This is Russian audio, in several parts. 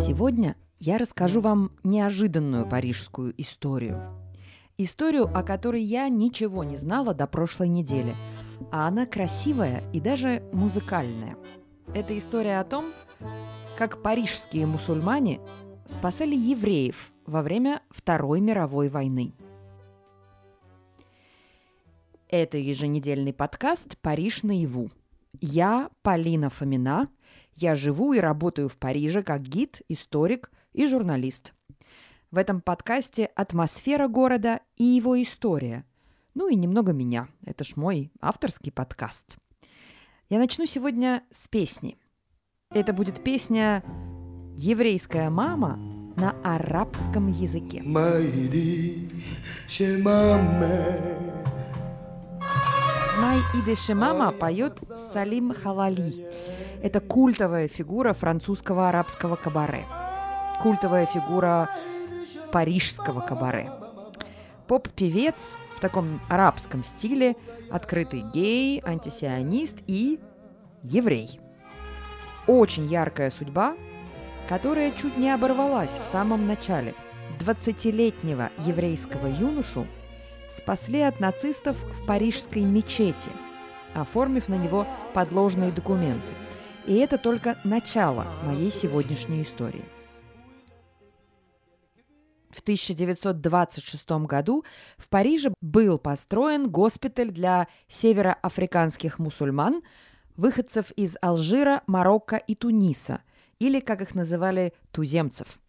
Сегодня я расскажу вам неожиданную парижскую историю. Историю, о которой я ничего не знала до прошлой недели. А она красивая и даже музыкальная. Это история о том, как парижские мусульмане спасали евреев во время Второй мировой войны. Это еженедельный подкаст «Париж наяву». Я Полина Фомина. Я живу и работаю в Париже как гид, историк и журналист. В этом подкасте атмосфера города и его история. Ну и немного меня. Это ж мой авторский подкаст. Я начну сегодня с песни. Это будет песня «Еврейская мама» на арабском языке. Май Иде Шемама поет Салим Халали. Это культовая фигура французского арабского кабаре. Культовая фигура парижского кабаре. Поп-певец в таком арабском стиле, открытый гей, антисионист и еврей. Очень яркая судьба, которая чуть не оборвалась в самом начале. 20-летнего еврейского юношу спасли от нацистов в парижской мечети, оформив на него подложные документы. И это только начало моей сегодняшней истории. В 1926 году в Париже был построен госпиталь для североафриканских мусульман, выходцев из Алжира, Марокко и Туниса, или, как их называли, туземцев.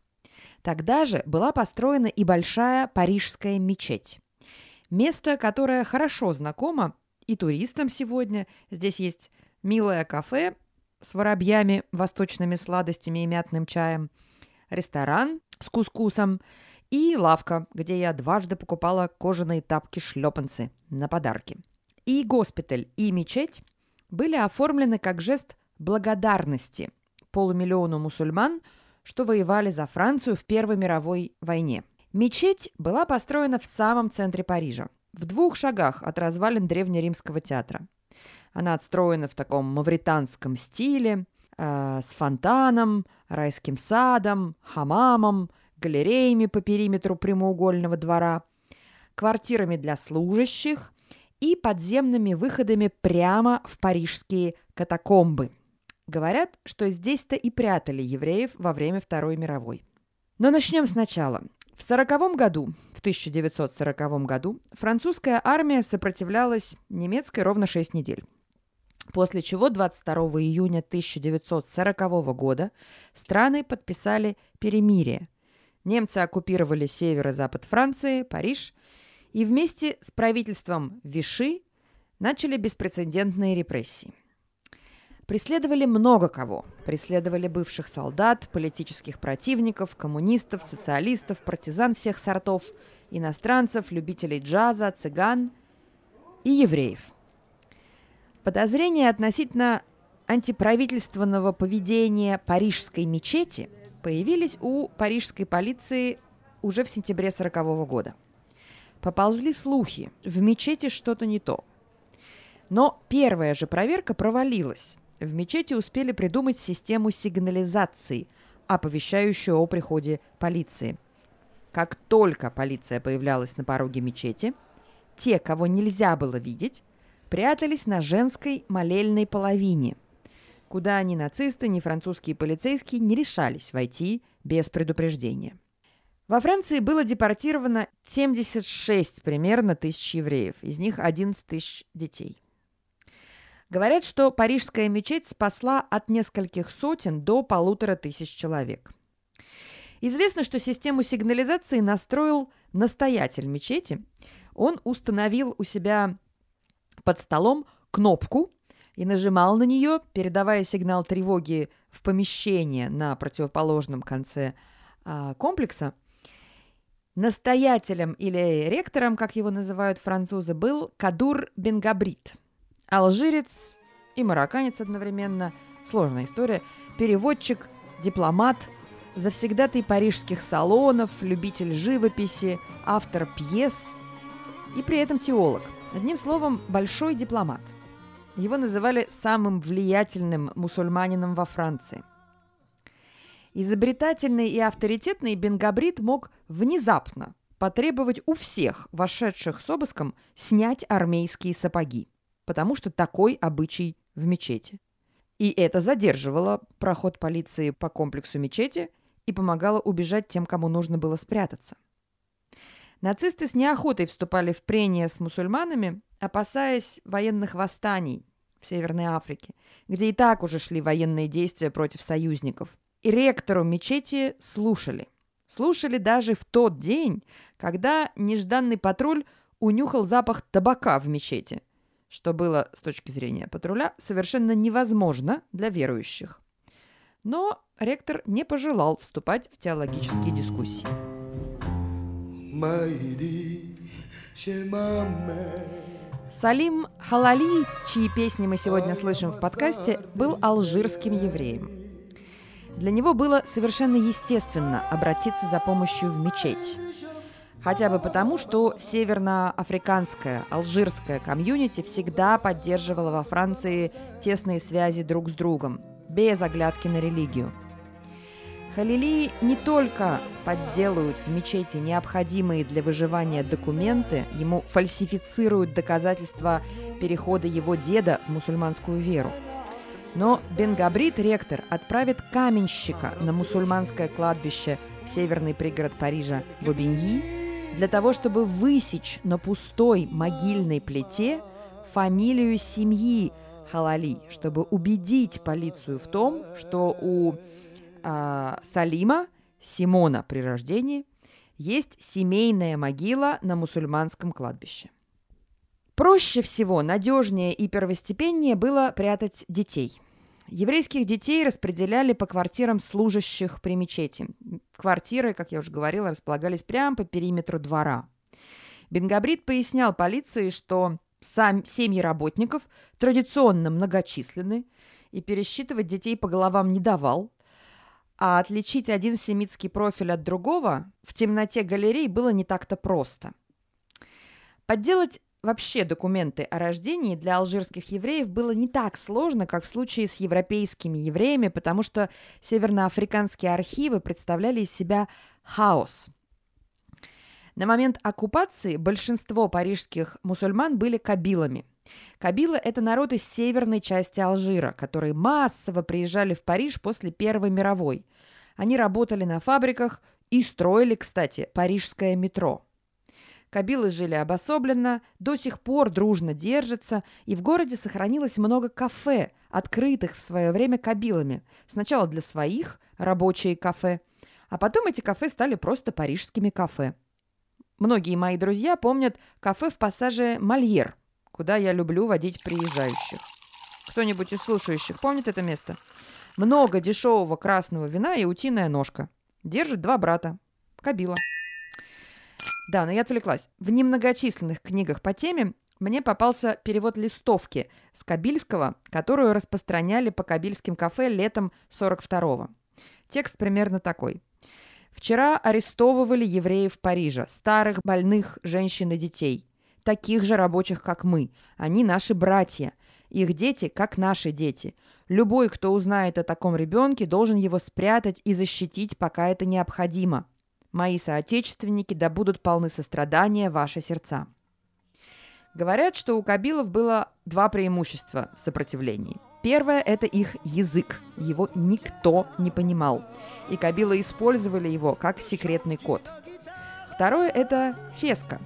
Тогда же была построена и большая парижская мечеть. Место, которое хорошо знакомо и туристам сегодня. Здесь есть милое кафе с воробьями, восточными сладостями и мятным чаем, ресторан с кускусом и лавка, где я дважды покупала кожаные тапки-шлепанцы на подарки. И госпиталь, и мечеть были оформлены как жест благодарности полумиллиону мусульман, что воевали за Францию в Первой мировой войне – Мечеть была построена в самом центре Парижа, в двух шагах от развалин древнеримского театра. Она отстроена в таком мавританском стиле, э, с фонтаном, райским садом, хамамом, галереями по периметру прямоугольного двора, квартирами для служащих и подземными выходами прямо в парижские катакомбы. Говорят, что здесь-то и прятали евреев во время Второй мировой. Но начнем сначала. В 1940 году, в 1940 году, французская армия сопротивлялась немецкой ровно 6 недель. После чего 22 июня 1940 года страны подписали перемирие. Немцы оккупировали север и запад Франции, Париж, и вместе с правительством Виши начали беспрецедентные репрессии. Преследовали много кого. Преследовали бывших солдат, политических противников, коммунистов, социалистов, партизан всех сортов, иностранцев, любителей джаза, цыган и евреев. Подозрения относительно антиправительственного поведения парижской мечети появились у парижской полиции уже в сентябре 1940 года. Поползли слухи, в мечети что-то не то. Но первая же проверка провалилась, в мечети успели придумать систему сигнализации, оповещающую о приходе полиции. Как только полиция появлялась на пороге мечети, те, кого нельзя было видеть, прятались на женской молельной половине, куда ни нацисты, ни французские полицейские не решались войти без предупреждения. Во Франции было депортировано 76 примерно тысяч евреев, из них 11 тысяч детей. Говорят, что парижская мечеть спасла от нескольких сотен до полутора тысяч человек. Известно, что систему сигнализации настроил настоятель мечети. Он установил у себя под столом кнопку и нажимал на нее, передавая сигнал тревоги в помещение на противоположном конце а, комплекса. Настоятелем или ректором, как его называют французы, был Кадур Бенгабрит – Алжирец и марокканец одновременно. Сложная история. Переводчик, дипломат, завсегдатый парижских салонов, любитель живописи, автор пьес и при этом теолог. Одним словом, большой дипломат. Его называли самым влиятельным мусульманином во Франции. Изобретательный и авторитетный Бенгабрид мог внезапно потребовать у всех вошедших с обыском снять армейские сапоги, потому что такой обычай в мечети. И это задерживало проход полиции по комплексу мечети и помогало убежать тем, кому нужно было спрятаться. Нацисты с неохотой вступали в прения с мусульманами, опасаясь военных восстаний в Северной Африке, где и так уже шли военные действия против союзников. И ректору мечети слушали. Слушали даже в тот день, когда нежданный патруль унюхал запах табака в мечети, что было, с точки зрения патруля, совершенно невозможно для верующих. Но ректор не пожелал вступать в теологические дискуссии. Салим Халали, чьи песни мы сегодня слышим в подкасте, был алжирским евреем. Для него было совершенно естественно обратиться за помощью в мечеть. Хотя бы потому, что северноафриканская, алжирская комьюнити всегда поддерживала во Франции тесные связи друг с другом, без оглядки на религию – Халили не только подделывают в мечети необходимые для выживания документы, ему фальсифицируют доказательства перехода его деда в мусульманскую веру. Но Бенгабрит, ректор, отправит каменщика на мусульманское кладбище в северный пригород Парижа Бобиньи для того, чтобы высечь на пустой могильной плите фамилию семьи Халали, чтобы убедить полицию в том, что у а, Салима, Симона при рождении, есть семейная могила на мусульманском кладбище. Проще всего, надежнее и первостепеннее было прятать детей. Еврейских детей распределяли по квартирам служащих при мечети. Квартиры, как я уже говорила, располагались прямо по периметру двора. Бенгабрид пояснял полиции, что сам, семьи работников традиционно многочисленны, и пересчитывать детей по головам не давал, а отличить один семитский профиль от другого в темноте галерей было не так-то просто. Подделать вообще документы о рождении для алжирских евреев было не так сложно, как в случае с европейскими евреями, потому что северноафриканские архивы представляли из себя хаос. На момент оккупации большинство парижских мусульман были кабилами. Кабила – это народ из северной части Алжира, которые массово приезжали в Париж после Первой мировой. Они работали на фабриках и строили, кстати, парижское метро. Кабилы жили обособленно, до сих пор дружно держатся, и в городе сохранилось много кафе, открытых в свое время кабилами. Сначала для своих, рабочие кафе, а потом эти кафе стали просто парижскими кафе. Многие мои друзья помнят кафе в пассаже «Мольер», куда я люблю водить приезжающих. Кто-нибудь из слушающих помнит это место? Много дешевого красного вина и утиная ножка. Держит два брата. Кабила. Да, но я отвлеклась. В немногочисленных книгах по теме мне попался перевод листовки с Кабильского, которую распространяли по кабильским кафе летом 42-го. Текст примерно такой. Вчера арестовывали евреев Парижа, старых, больных, женщин и детей. Таких же рабочих, как мы. Они наши братья. Их дети, как наши дети. Любой, кто узнает о таком ребенке, должен его спрятать и защитить, пока это необходимо. Мои соотечественники да будут полны сострадания ваши сердца. Говорят, что у кабилов было два преимущества в сопротивлении. Первое – это их язык. Его никто не понимал. И кабилы использовали его как секретный код. Второе – это феска.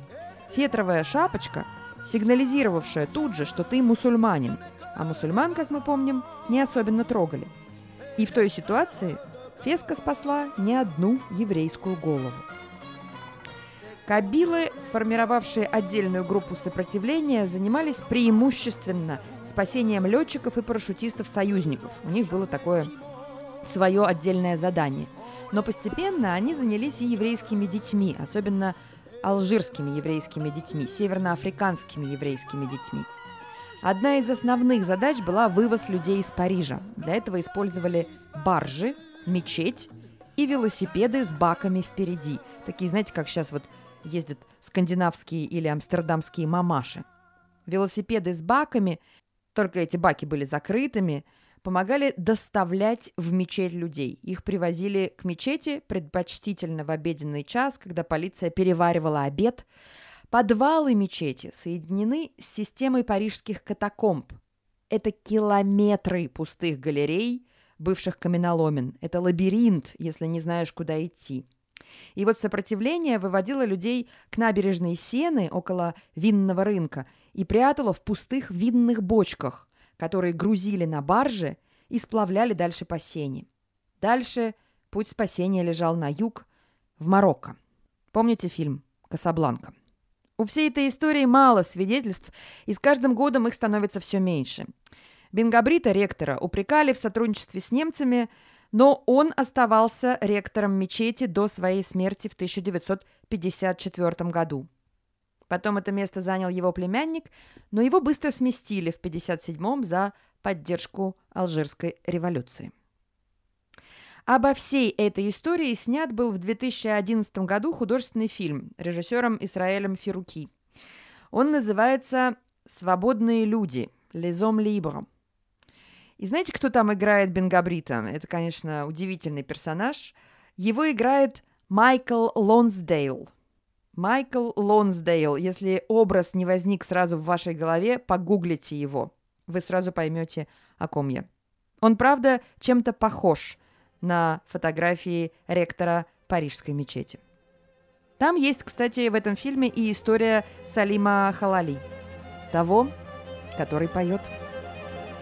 Фетровая шапочка, сигнализировавшая тут же, что ты мусульманин – а мусульман, как мы помним, не особенно трогали. И в той ситуации Феска спасла не одну еврейскую голову. Кабилы, сформировавшие отдельную группу сопротивления, занимались преимущественно спасением летчиков и парашютистов-союзников. У них было такое свое отдельное задание. Но постепенно они занялись и еврейскими детьми, особенно алжирскими еврейскими детьми, северноафриканскими еврейскими детьми – Одна из основных задач была вывоз людей из Парижа. Для этого использовали баржи, мечеть и велосипеды с баками впереди. Такие, знаете, как сейчас вот ездят скандинавские или амстердамские мамаши. Велосипеды с баками, только эти баки были закрытыми, помогали доставлять в мечеть людей. Их привозили к мечети, предпочтительно в обеденный час, когда полиция переваривала обед. Подвалы мечети соединены с системой парижских катакомб. Это километры пустых галерей, бывших каменоломен. Это лабиринт, если не знаешь, куда идти. И вот сопротивление выводило людей к набережной Сены около винного рынка и прятало в пустых винных бочках – которые грузили на барже и сплавляли дальше по Сене. Дальше путь спасения лежал на юг, в Марокко. Помните фильм «Касабланка»? У всей этой истории мало свидетельств, и с каждым годом их становится все меньше. Бенгабрита, ректора, упрекали в сотрудничестве с немцами, но он оставался ректором мечети до своей смерти в 1954 году. Потом это место занял его племянник, но его быстро сместили в 57-м за поддержку Алжирской революции. Обо всей этой истории снят был в 2011 году художественный фильм режиссером Исраэлем Фируки. Он называется «Свободные люди» «Лизом Либро». И знаете, кто там играет Бенгабрита? Это, конечно, удивительный персонаж. Его играет Майкл Лонсдейл – Майкл Лонсдейл. Если образ не возник сразу в вашей голове, погуглите его. Вы сразу поймете, о ком я. Он, правда, чем-то похож на фотографии ректора Парижской мечети. Там есть, кстати, в этом фильме и история Салима Халали, того, который поет.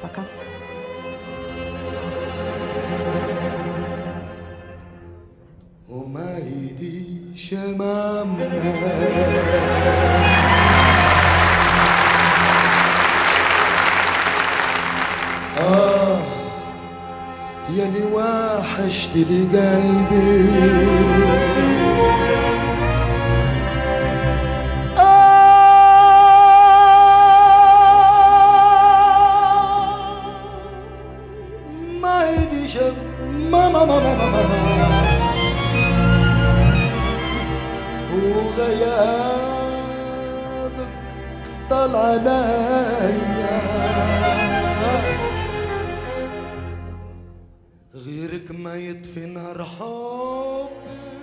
Пока. شمامنا آه يلي وحشت لي قلبي. طال عليا. غيرك ما يطفي نار حبي